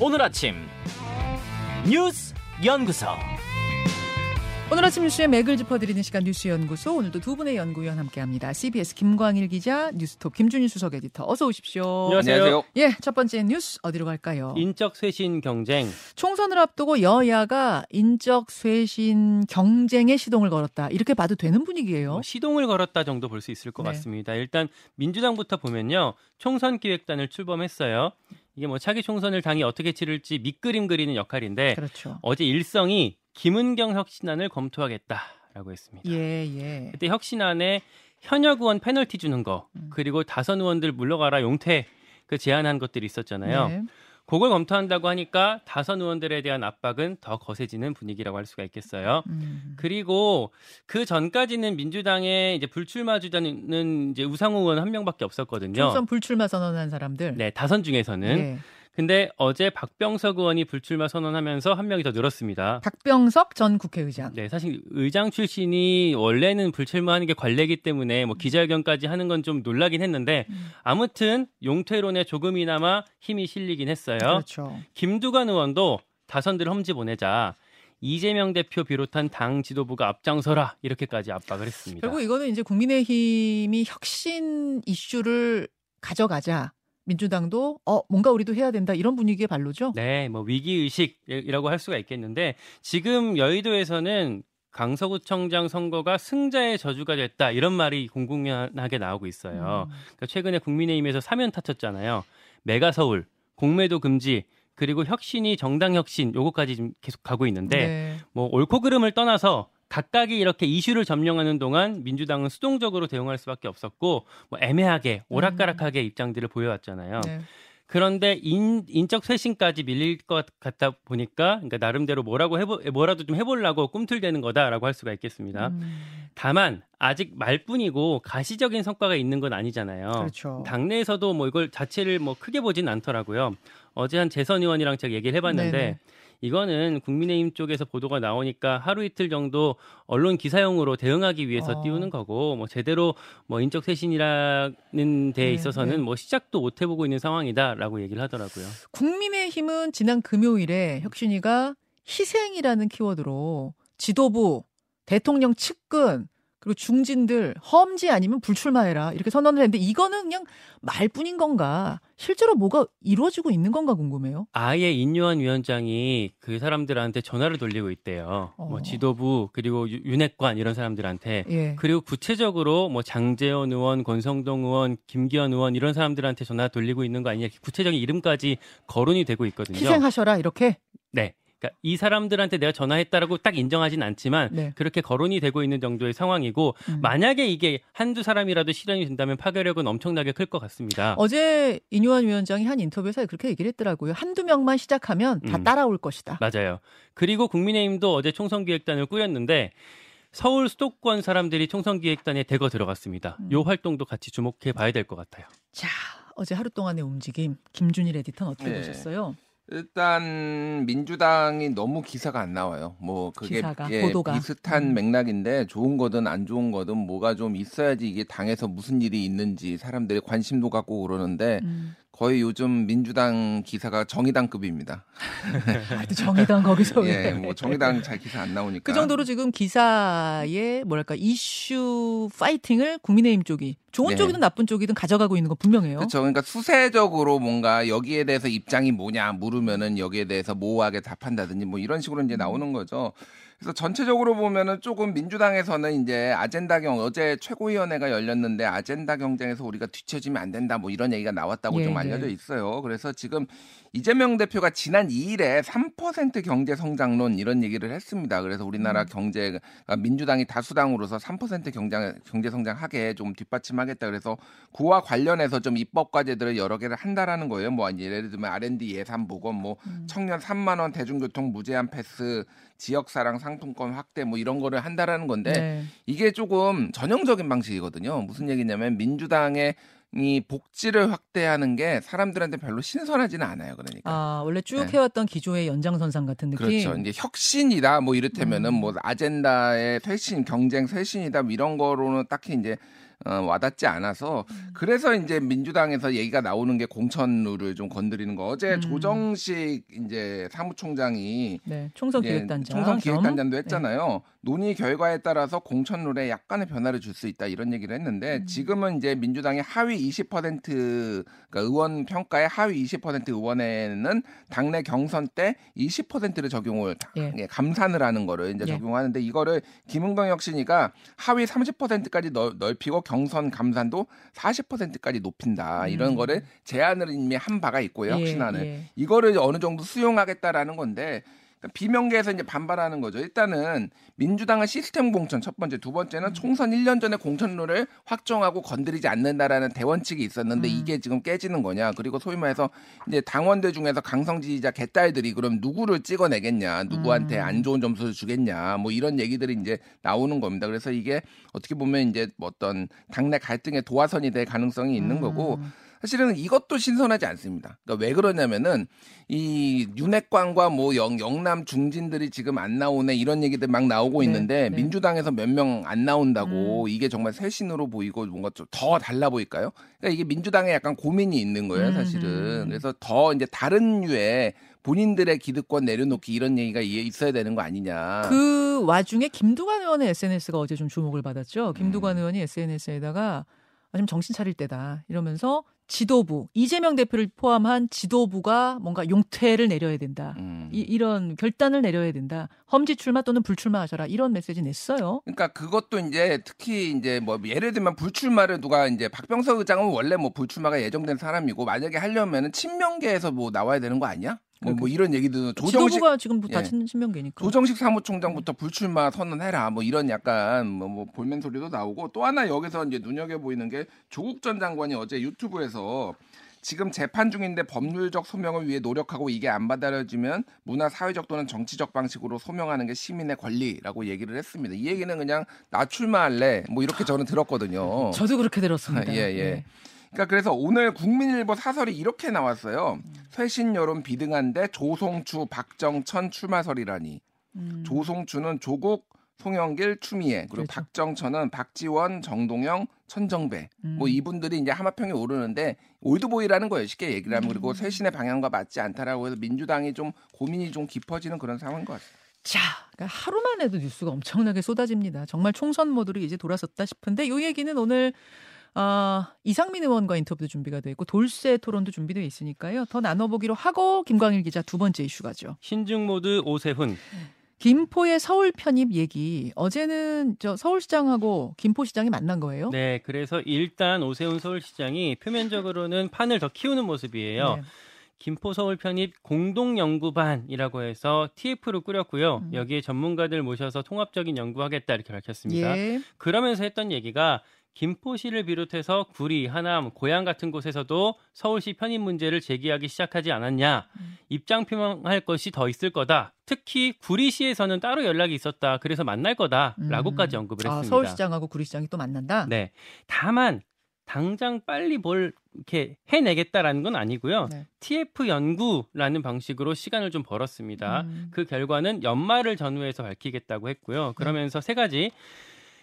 오늘 아침 뉴스 연구소. 오늘 아침 뉴스의 맥을 짚어드리는 시간 뉴스 연구소 오늘도 두 분의 연구위원 함께합니다. CBS 김광일 기자, 뉴스톱 김준일 수석 에디터 어서 오십시오. 안녕하세요. 예, 첫 번째 뉴스 어디로 갈까요? 인적 쇄신 경쟁. 총선을 앞두고 여야가 인적 쇄신 경쟁에 시동을 걸었다. 이렇게 봐도 되는 분위기예요. 뭐 시동을 걸었다 정도 볼 수 있을 것 네. 같습니다. 일단 민주당부터 보면요. 총선 기획단을 출범했어요. 이게 뭐 차기 총선을 당이 어떻게 치를지 밑그림 그리는 역할인데 그렇죠. 어제 일성이 김은경 혁신안을 검토하겠다라고 했습니다. 예, 예. 그때 혁신안에 현역 의원 페널티 주는 거 음. 그리고 다선 의원들 물러가라 용퇴 그 제안한 것들이 있었잖아요. 네. 그걸 검토한다고 하니까 다선 의원들에 대한 압박은 더 거세지는 분위기라고 할 수가 있겠어요. 음. 그리고 그 전까지는 민주당에 이제 불출마 주자는 이제 우상호 의원 한 명밖에 없었거든요. 총선 불출마 선언한 사람들. 네, 다선 중에서는. 예. 근데 어제 박병석 의원이 불출마 선언하면서 한 명이 더 늘었습니다. 박병석 전 국회의장. 네, 사실 의장 출신이 원래는 불출마하는 게 관례이기 때문에 뭐 기자회견까지 하는 건 좀 놀라긴 했는데 음. 아무튼 용퇴론에 조금이나마 힘이 실리긴 했어요. 그렇죠. 김두관 의원도 다선들 험지 보내자 이재명 대표 비롯한 당 지도부가 앞장서라 이렇게까지 압박을 했습니다. 결국 이거는 이제 국민의힘이 혁신 이슈를 가져가자. 민주당도 어 뭔가 우리도 해야 된다 이런 분위기의 발로죠. 네, 뭐 위기 의식이라고 할 수가 있겠는데 지금 여의도에서는 강서구청장 선거가 승자의 저주가 됐다 이런 말이 공공연하게 나오고 있어요. 음. 그러니까 최근에 국민의힘에서 사면 타쳤잖아요. 메가 서울, 공매도 금지, 그리고 혁신이 정당 혁신 요거까지 지금 계속 가고 있는데 네. 뭐 옳고 그름을 떠나서 각각이 이렇게 이슈를 점령하는 동안 민주당은 수동적으로 대응할 수밖에 없었고 뭐 애매하게 오락가락하게 입장들을 보여왔잖아요. 네. 그런데 인, 인적 쇄신까지 밀릴 것 같다 보니까 그러니까 나름대로 뭐라고 해보 뭐라도 좀 해보려고 꿈틀대는 거다라고 할 수가 있겠습니다. 음, 다만 아직 말뿐이고 가시적인 성과가 있는 건 아니잖아요. 그렇죠. 당내에서도 뭐 이걸 자체를 뭐 크게 보진 않더라고요. 어제 한 재선 의원이랑 제가 얘기를 해봤는데 네네. 이거는 국민의힘 쪽에서 보도가 나오니까 하루 이틀 정도 언론 기사용으로 대응하기 위해서 어. 띄우는 거고 뭐 제대로 뭐 인적 쇄신이라는 데에 네, 있어서는 네. 뭐 시작도 못 해보고 있는 상황이다라고 얘기를 하더라고요. 국민의힘은 지난 금요일에 혁신이가 희생이라는 키워드로 지도부, 대통령 측근 그리고 중진들 험지 아니면 불출마해라 이렇게 선언을 했는데 이거는 그냥 말뿐인 건가 실제로 뭐가 이루어지고 있는 건가 궁금해요. 아예 인요한 위원장이 그 사람들한테 전화를 돌리고 있대요. 어. 뭐 지도부 그리고 유- 윤핵관 이런 사람들한테 예. 그리고 구체적으로 뭐 장재원 의원, 권성동 의원, 김기현 의원 이런 사람들한테 전화 돌리고 있는 거 아니냐 구체적인 이름까지 거론이 되고 있거든요. 희생하셔라 이렇게. 네. 그러니까 이 사람들한테 내가 전화했다라고 딱 인정하진 않지만 네. 그렇게 거론이 되고 있는 정도의 상황이고 음. 만약에 이게 한두 사람이라도 실현이 된다면 파괴력은 엄청나게 클 것 같습니다. 어제 이뇨한 위원장이 한 인터뷰에서 그렇게 얘기를 했더라고요. 한두 명만 시작하면 다 음. 따라올 것이다. 맞아요. 그리고 국민의힘도 어제 총선기획단을 꾸렸는데 서울 수도권 사람들이 총선기획단에 대거 들어갔습니다. 음. 요 활동도 같이 주목해 봐야 될 것 같아요. 자, 어제 하루 동안의 움직임 김준일 에디터는 어떻게 네. 보셨어요? 일단 민주당이 너무 기사가 안 나와요. 뭐 그게 기사가, 예, 보도가. 비슷한 음. 맥락인데 좋은 거든 안 좋은 거든 뭐가 좀 있어야지 이게 당에서 무슨 일이 있는지 사람들이 관심도 갖고 그러는데 음. 거의 요즘 민주당 기사가 정의당급입니다. 정의당 거기서 예, 왜. 뭐 정의당 잘 기사 안 나오니까. 그 정도로 지금 기사의 뭐랄까 이슈 파이팅을 국민의힘 쪽이 좋은 네. 쪽이든 나쁜 쪽이든 가져가고 있는 건 분명해요. 그렇죠. 그러니까 수세적으로 뭔가 여기에 대해서 입장이 뭐냐 물으면은 여기에 대해서 모호하게 답한다든지 뭐 이런 식으로 이제 나오는 거죠. 그래서 전체적으로 보면은 조금 민주당에서는 이제 아젠다 경 어제 최고위원회가 열렸는데 아젠다 경쟁에서 우리가 뒤처지면 안 된다 뭐 이런 얘기가 나왔다고 예, 좀 예. 알려져 있어요. 그래서 지금 이재명 대표가 지난 2일에 3% 경제 성장론 이런 얘기를 했습니다. 그래서 우리나라 음. 경제가 민주당이 다수당으로서 3% 경장 경제 성장하게 좀 뒷받침하겠다. 그래서 그와 관련해서 좀 입법 과제들을 여러 개를 한다라는 거예요. 뭐 예를 들면 R&D 예산 보건 뭐 음. 청년 3만 원 대중교통 무제한 패스 지역 사랑 상품권 확대 뭐 이런 거를 한다라는 건데 네. 이게 조금 전형적인 방식이거든요. 무슨 얘기냐면 민주당의 이 복지를 확대하는 게 사람들한테 별로 신선하지는 않아요. 그러니까. 아 원래 쭉 네. 해왔던 기조의 연장선상 같은 느낌. 그렇죠. 이제 혁신이다 뭐 이를테면은 음. 뭐 아젠다의 쇄신, 경쟁 쇄신이다 뭐 이런 거로는 딱히 이제 어, 와닿지 않아서 음. 그래서 이제 민주당에서 얘기가 나오는 게 공천 룰을 좀 건드리는 거. 어제 음. 조정식 이제 사무총장이 네, 총선 예, 기획단장. 총선 기획단장도 겸. 했잖아요. 논의 결과에 따라서 공천 룰에 약간의 변화를 줄 수 있다 이런 얘기를 했는데 음. 지금은 이제 민주당의 하위 20% 그러니까 의원 평가의 하위 20% 의원에는 당내 경선 때 20%를 적용을 예. 예, 감산을 하는 거를 이제 예. 적용하는데 이거를 김웅동 혁신이가 하위 30%까지 넓, 넓히고 경선 감산도 40%까지 높인다 이런 음. 거를 제안을 이미 한 바가 있고요 예, 혁신안을 예. 이거를 어느 정도 수용하겠다라는 건데 그러니까 비명계에서 이제 반발하는 거죠. 일단은 민주당은 시스템 공천 첫 번째, 두 음. 번째는 총선 1년 전에 공천룰을 확정하고 건드리지 않는다라는 대원칙이 있었는데 음. 이게 지금 깨지는 거냐. 그리고 소위 말해서 이제 당원들 중에서 강성 지지자 개딸들이 그럼 누구를 찍어내겠냐, 누구한테 음. 안 좋은 점수를 주겠냐, 뭐 이런 얘기들이 이제 나오는 겁니다. 그래서 이게 어떻게 보면 이제 뭐 어떤 당내 갈등의 도화선이 될 가능성이 있는 거고 음. 사실은 이것도 신선하지 않습니다. 그러니까 왜 그러냐면은 이 윤핵관과 뭐 영, 영남 중진들이 지금 안 나오네 이런 얘기들 막 나오고 네, 있는데 네. 민주당에서 몇 명 안 나온다고 음. 이게 정말 쇄신으로 보이고 뭔가 좀 더 달라 보일까요? 그러니까 이게 민주당에 약간 고민이 있는 거예요, 사실은. 음. 그래서 더 이제 다른 류의 본인들의 기득권 내려놓기 이런 얘기가 이- 있어야 되는 거 아니냐. 그 와중에 김두관 의원의 SNS가 어제 좀 주목을 받았죠. 김두관 음. 의원이 SNS에다가 아, 좀 정신 차릴 때다 이러면서 지도부 이재명 대표를 포함한 지도부가 뭔가 용퇴를 내려야 된다. 음. 이, 이런 결단을 내려야 된다. 험지 출마 또는 불출마하셔라 이런 메시지 냈어요. 그러니까 그것도 이제 특히 이제 뭐 예를 들면 불출마를 누가 이제 박병석 의장은 원래 뭐 불출마가 예정된 사람이고 만약에 하려면은 친명계에서 뭐 나와야 되는 거 아니야? 뭐, 뭐 이런 얘기도 조정식 지도부가 지금 다 예. 친- 친명계니까. 조정식 사무총장부터 불출마 선언해라 뭐 이런 약간 뭐, 뭐 볼멘 소리도 나오고 또 하나 여기서 이제 눈여겨 보이는 게 조국 전 장관이 어제 유튜브에서 지금 재판 중인데 법률적 소명을 위해 노력하고 이게 안 받아들여지면 문화 사회적 또는 정치적 방식으로 소명하는 게 시민의 권리라고 얘기를 했습니다. 이 얘기는 그냥 나 출마할래 뭐 이렇게 저는 들었거든요. 저도 그렇게 들었습니다. 예, 예. 그러니까 그래서 오늘 국민일보 사설이 이렇게 나왔어요. 쇄신 여론 비등한데 조송추 박정천 출마설이라니. 음. 조송추는 조국, 송영길, 추미애 그리고 그렇죠. 박정천은 박지원, 정동영, 천정배 음. 뭐 이분들이 이제 하마평에 오르는데 올드보이라는 거예요 쉽게 얘기를 하면 음. 그리고 쇄신의 방향과 맞지 않다라고 해서 민주당이 좀 고민이 좀 깊어지는 그런 상황인 것 같아요. 자, 그러니까 하루만 해도 뉴스가 엄청나게 쏟아집니다. 정말 총선 모드로 이제 돌아섰다 싶은데 요 얘기는 오늘 아, 이상민 의원과 인터뷰도 준비가 돼 있고 돌쇠 토론도 준비되어 있으니까요. 더 나눠보기로 하고 김광일 기자 두 번째 이슈가죠. 신중 모드 오세훈. 김포의 서울 편입 얘기 어제는 저 서울시장하고 김포시장이 만난 거예요. 네, 그래서 일단 오세훈 서울시장이 표면적으로는 판을 더 키우는 모습이에요. 네. 김포 서울 편입 공동 연구반이라고 해서 TF를 꾸렸고요. 음. 여기에 전문가들 모셔서 통합적인 연구하겠다 이렇게 밝혔습니다. 예. 그러면서 했던 얘기가 김포시를 비롯해서 구리, 하남, 고양 같은 곳에서도 서울시 편입 문제를 제기하기 시작하지 않았냐. 음. 입장 표명할 것이 더 있을 거다. 특히 구리시에서는 따로 연락이 있었다. 그래서 만날 거다라고까지 음. 언급을 아, 했습니다. 서울시장하고 구리시장이 또 만난다. 네. 다만 당장 빨리 뭘 이렇게 해내겠다라는 건 아니고요. 네. TF 연구라는 방식으로 시간을 좀 벌었습니다. 음. 그 결과는 연말을 전후해서 밝히겠다고 했고요. 그러면서 세 가지.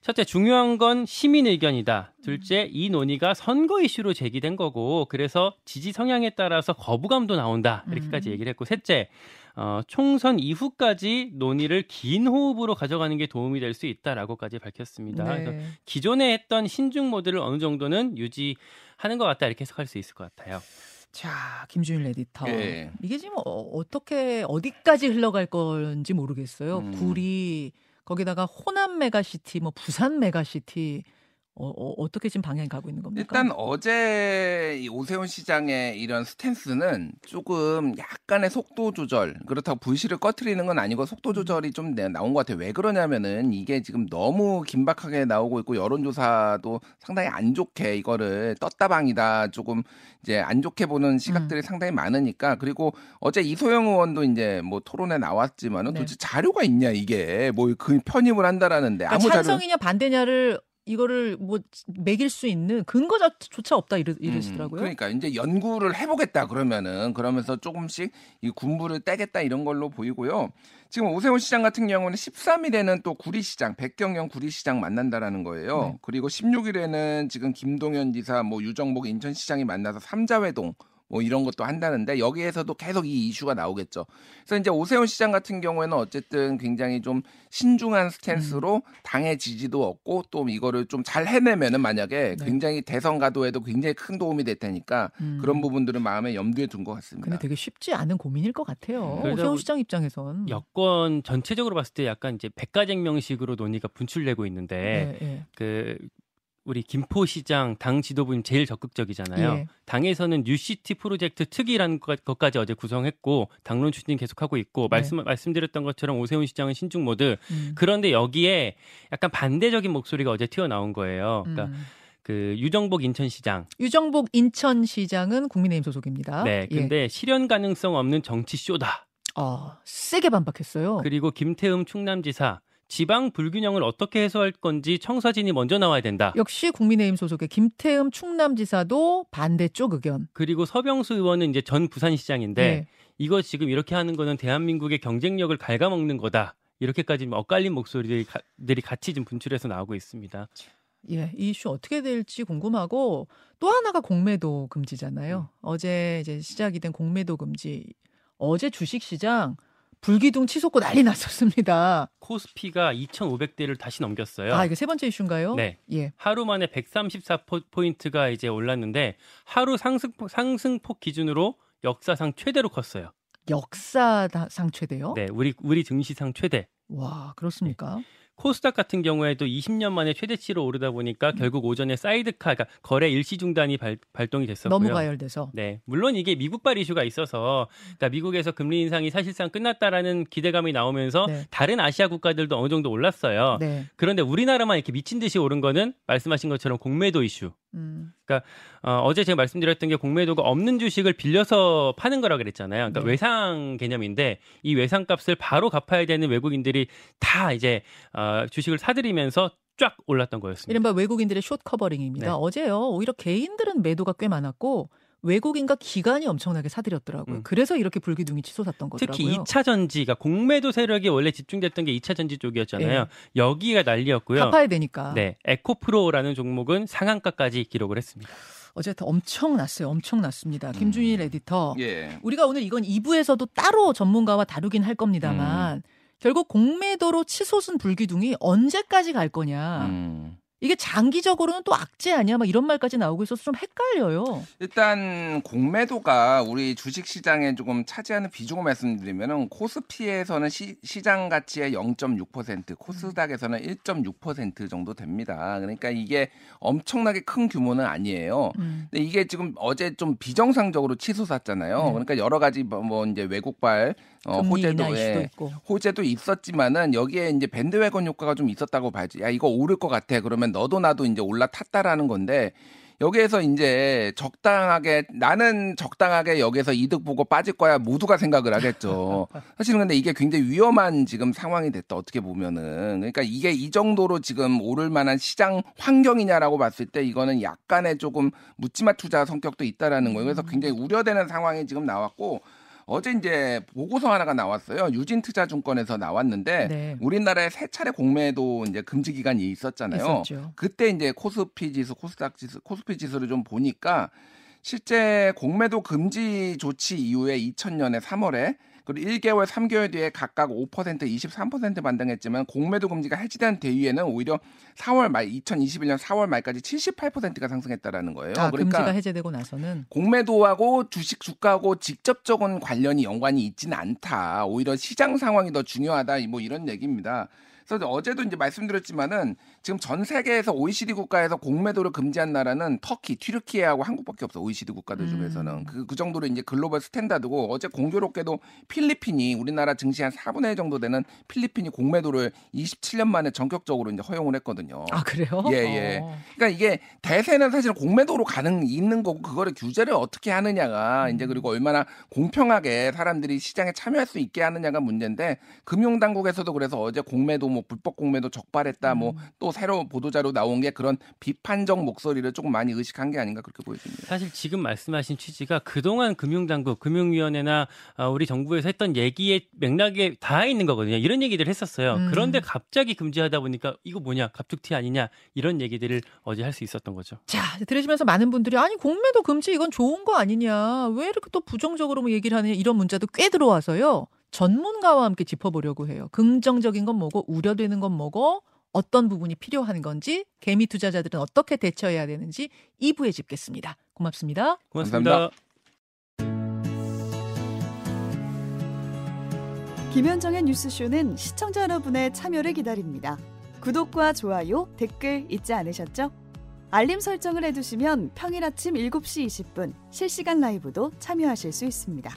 첫째, 중요한 건 시민 의견이다. 둘째, 이 논의가 선거 이슈로 제기된 거고, 그래서 지지 성향에 따라서 거부감도 나온다. 이렇게까지 음. 얘기를 했고, 셋째, 어, 총선 이후까지 논의를 긴 호흡으로 가져가는 게 도움이 될 수 있다라고까지 밝혔습니다. 그래서 네. 기존에 했던 신중 모드를 어느 정도는 유지하는 것 같다 이렇게 해석할 수 있을 것 같아요. 자, 김준일 에디터. 예. 이게 지금 어, 어떻게 어디까지 흘러갈 건지 모르겠어요. 음. 구리 거기다가 호남 메가시티, 뭐 부산 메가시티 어, 어, 떻게 지금 방향이 가고 있는 겁니까? 일단 어제 이 오세훈 시장의 이런 스탠스는 조금 약간의 속도 조절 그렇다고 불씨를 꺼트리는 건 아니고 속도 조절이 좀 내- 나온 것 같아요. 왜 그러냐면은 이게 지금 너무 긴박하게 나오고 있고 여론조사도 상당히 안 좋게 이거를 떴다방이다 조금 이제 안 좋게 보는 음. 시각들이 상당히 많으니까 그리고 어제 이소영 의원도 이제 뭐 토론에 나왔지만은 네. 도대체 자료가 있냐 이게 뭐 그 편입을 한다라는데 그러니까 아무 자료 찬성이냐 반대냐를 이거를 뭐 매길 수 있는 근거조차 없다 이러, 이러시더라고요. 음, 그러니까 이제 연구를 해보겠다 그러면은 그러면서 조금씩 이 군부를 떼겠다 이런 걸로 보이고요. 지금 오세훈 시장 같은 경우는 13일에는 또 구리시장, 백경영 구리시장 만난다라는 거예요. 네. 그리고 16일에는 지금 김동연 지사, 뭐 유정복 인천시장이 만나서 삼자회동 뭐 이런 것도 한다는데 여기에서도 계속 이 이슈가 나오겠죠. 그래서 이제 오세훈 시장 같은 경우에는 어쨌든 굉장히 좀 신중한 스탠스로 음. 당의 지지도 얻고 또 이거를 좀 잘 해내면은 만약에 네. 굉장히 대선 가도에도 굉장히 큰 도움이 될 테니까 음. 그런 부분들은 마음에 염두에 둔 것 같습니다. 근데 되게 쉽지 않은 고민일 것 같아요. 그러다 오세훈 보- 시장 입장에선. 여권 전체적으로 봤을 때 약간 이제 백가쟁명식으로 논의가 분출되고 있는데 네, 네. 그 우리 김포시장 당 지도부님 제일 적극적이잖아요. 예. 당에서는 뉴시티 프로젝트 특위라는 것- 것까지 어제 구성했고 당론 추진 계속하고 있고 네. 말씀 말씀드렸던 것처럼 오세훈 시장은 신중 모드. 음. 그런데 여기에 약간 반대적인 목소리가 어제 튀어나온 거예요. 그러니까 음. 그 유정복 인천시장. 유정복 인천시장은 국민의힘 소속입니다. 네. 예. 근데 실현 가능성 없는 정치 쇼다. 어, 세게 반박했어요. 그리고 김태흠 충남지사 지방 불균형을 어떻게 해소할 건지 청사진이 먼저 나와야 된다. 역시 국민의힘 소속의 김태흠 충남지사도 반대쪽 의견. 그리고 서병수 의원은 이제 전 부산시장인데 네. 이거 지금 이렇게 하는 거는 대한민국의 경쟁력을 갉아먹는 거다. 이렇게까지 좀 엇갈린 목소리들이 같이 좀 분출해서 나오고 있습니다. 예, 이 이슈 어떻게 될지 궁금하고 또 하나가 공매도 금지잖아요. 어제 이제 시작이 된 공매도 금지. 어제 주식 시장 불기둥 치솟고 난리 났었습니다. 코스피가 2,500대를 다시 넘겼어요. 아, 이게 세 번째 이슈인가요? 네. 예. 하루 만에 134포인트가 이제 올랐는데 하루 상승폭, 상승폭 기준으로 역사상 최대로 컸어요. 역사상 최대요? 네, 우리 우리 증시상 최대. 와, 그렇습니까? 코스닥 같은 경우에도 20년 만에 최대치로 오르다 보니까 결국 오전에 사이드카, 그러니까 거래 일시 중단이 발, 발동이 됐었고요. 너무 가열돼서. 네, 물론 이게 미국발 이슈가 있어서, 그러니까 미국에서 금리 인상이 사실상 끝났다라는 기대감이 나오면서 네. 다른 아시아 국가들도 어느 정도 올랐어요. 네. 그런데 우리나라만 이렇게 미친 듯이 오른 거는 말씀하신 것처럼 공매도 이슈. 음. 어, 어제 제가 말씀드렸던 게 공매도가 없는 주식을 빌려서 파는 거라 그랬잖아요. 그러니까 네. 외상 개념인데 이 외상 값을 바로 갚아야 되는 외국인들이 다 이제 어, 주식을 사들이면서 쫙 올랐던 거였습니다. 이른바 외국인들의 숏 커버링입니다. 네. 어제요. 오히려 개인들은 매도가 꽤 많았고 외국인과 기관이 엄청나게 사들였더라고요. 음. 그래서 이렇게 불기둥이 치솟았던 거더라고요. 특히 2차 전지가 공매도 세력이 원래 집중됐던 게 2차 전지 쪽이었잖아요. 여기가 난리였고요. 예. 갚아야 되니까. 네, 에코프로라는 종목은 상한가까지 기록을 했습니다. 어쨌든 엄청났어요. 엄청났습니다. 김준일 에디터. 예. 우리가 오늘 이건 2부에서도 따로 전문가와 다루긴 할 겁니다만 결국 공매도로 치솟은 불기둥이 언제까지 갈 거냐. 음. 이게 장기적으로는 또 악재 아니야? 막 이런 말까지 나오고 있어서 좀 헷갈려요. 일단 공매도가 우리 주식 시장에 조금 차지하는 비중을 말씀드리면은 코스피에서는 시, 장 가치의 0.6%, 코스닥에서는 1.6% 정도 됩니다. 그러니까 이게 엄청나게 큰 규모는 아니에요. 음. 근데 이게 지금 어제 좀 비정상적으로 치솟았잖아요. 네. 그러니까 여러 가지 뭐, 뭐 이제 외국발 어, 호재도 예. 호재도 있었지만은 여기에 이제 밴드웨건 효과가 좀 있었다고 봐야지. 야 이거 오를 것 같아. 그러면 너도 나도 이제 올라탔다라는 건데 여기에서 이제 적당하게 나는 적당하게 여기서 이득 보고 빠질 거야 모두가 생각을 하겠죠. 사실은 근데 이게 굉장히 위험한 지금 상황이 됐다 어떻게 보면은 그러니까 이게 이 정도로 지금 오를 만한 시장 환경이냐라고 봤을 때 이거는 약간의 조금 묻지마 투자 성격도 있다라는 거예요. 그래서 굉장히 우려되는 상황이 지금 나왔고 어제 이제 보고서 하나가 나왔어요. 유진투자증권에서 나왔는데 네. 우리나라에 세 차례 공매도 이제 금지 기간이 있었잖아요. 있었죠. 그때 이제 코스피 지수, 코스닥 지수, 코스피 지수를 좀 보니까 실제 공매도 금지 조치 이후에 2000년에 3월에 그리고 1개월, 3개월 뒤에 각각 5%, 23% 반등했지만 공매도 금지가 해지된 대위에는 오히려 4월 말 2021년 4월 말까지 78%가 상승했다라는 거예요. 아, 그러니까 금지가 해제되고 나서는 공매도하고 주식 주가하고 직접적인 관련이 연관이 있지는 않다. 오히려 시장 상황이 더 중요하다. 뭐 이런 얘기입니다. 그래서 어제도 이제 말씀드렸지만은 지금 전 세계에서 OECD 국가에서 공매도를 금지한 나라는 터키, 튀르키예하고 한국밖에 없어. OECD 국가들 음. 중에서는 그, 그 정도로 이제 글로벌 스탠다드고 어제 공교롭게도 필리핀이 우리나라 증시 한 4분의 1 정도 되는 필리핀이 공매도를 27년 만에 전격적으로 이제 허용을 했거든요. 아 그래요? 예, 예. 어. 그러니까 이게 대세는 사실 공매도로 가는 있는 거고 그거를 규제를 어떻게 하느냐가 이제 그리고 얼마나 공평하게 사람들이 시장에 참여할 수 있게 하느냐가 문제인데 금융 당국에서도 그래서 어제 공매도 뭐뭐 불법 공매도 적발했다 뭐 음. 또 새로 보도자료 나온 게 그런 비판적 목소리를 조금 많이 의식한 게 아닌가 그렇게 보여집니다. 사실 지금 말씀하신 취지가 그동안 금융당국, 금융위원회나 아, 우리 정부에서 했던 얘기의 맥락에 다 있는 거거든요. 이런 얘기들을 했었어요. 음. 그런데 갑자기 금지하다 보니까 이거 뭐냐, 갑툭튀 아니냐 이런 얘기들을 어제 할 수 있었던 거죠. 자, 들으시면서 많은 분들이 아니 공매도 금지 이건 좋은 거 아니냐 왜 이렇게 또 부정적으로 뭐 얘기를 하느냐 이런 문자도 꽤 들어와서요 전문가와 함께 짚어보려고 해요 긍정적인 건 뭐고 우려되는 건 뭐고 어떤 부분이 필요한 건지 개미 투자자들은 어떻게 대처해야 되는지 2부에 짚겠습니다 고맙습니다. 고맙습니다. 감사합니다. 김현정의 뉴스쇼는 시청자 여러분의 참여를 기다립니다. 구독과 좋아요, 댓글 잊지 않으셨죠? 알림 설정을 해두시면 평일 아침 7시 20분 실시간 라이브도 참여하실 수 있습니다.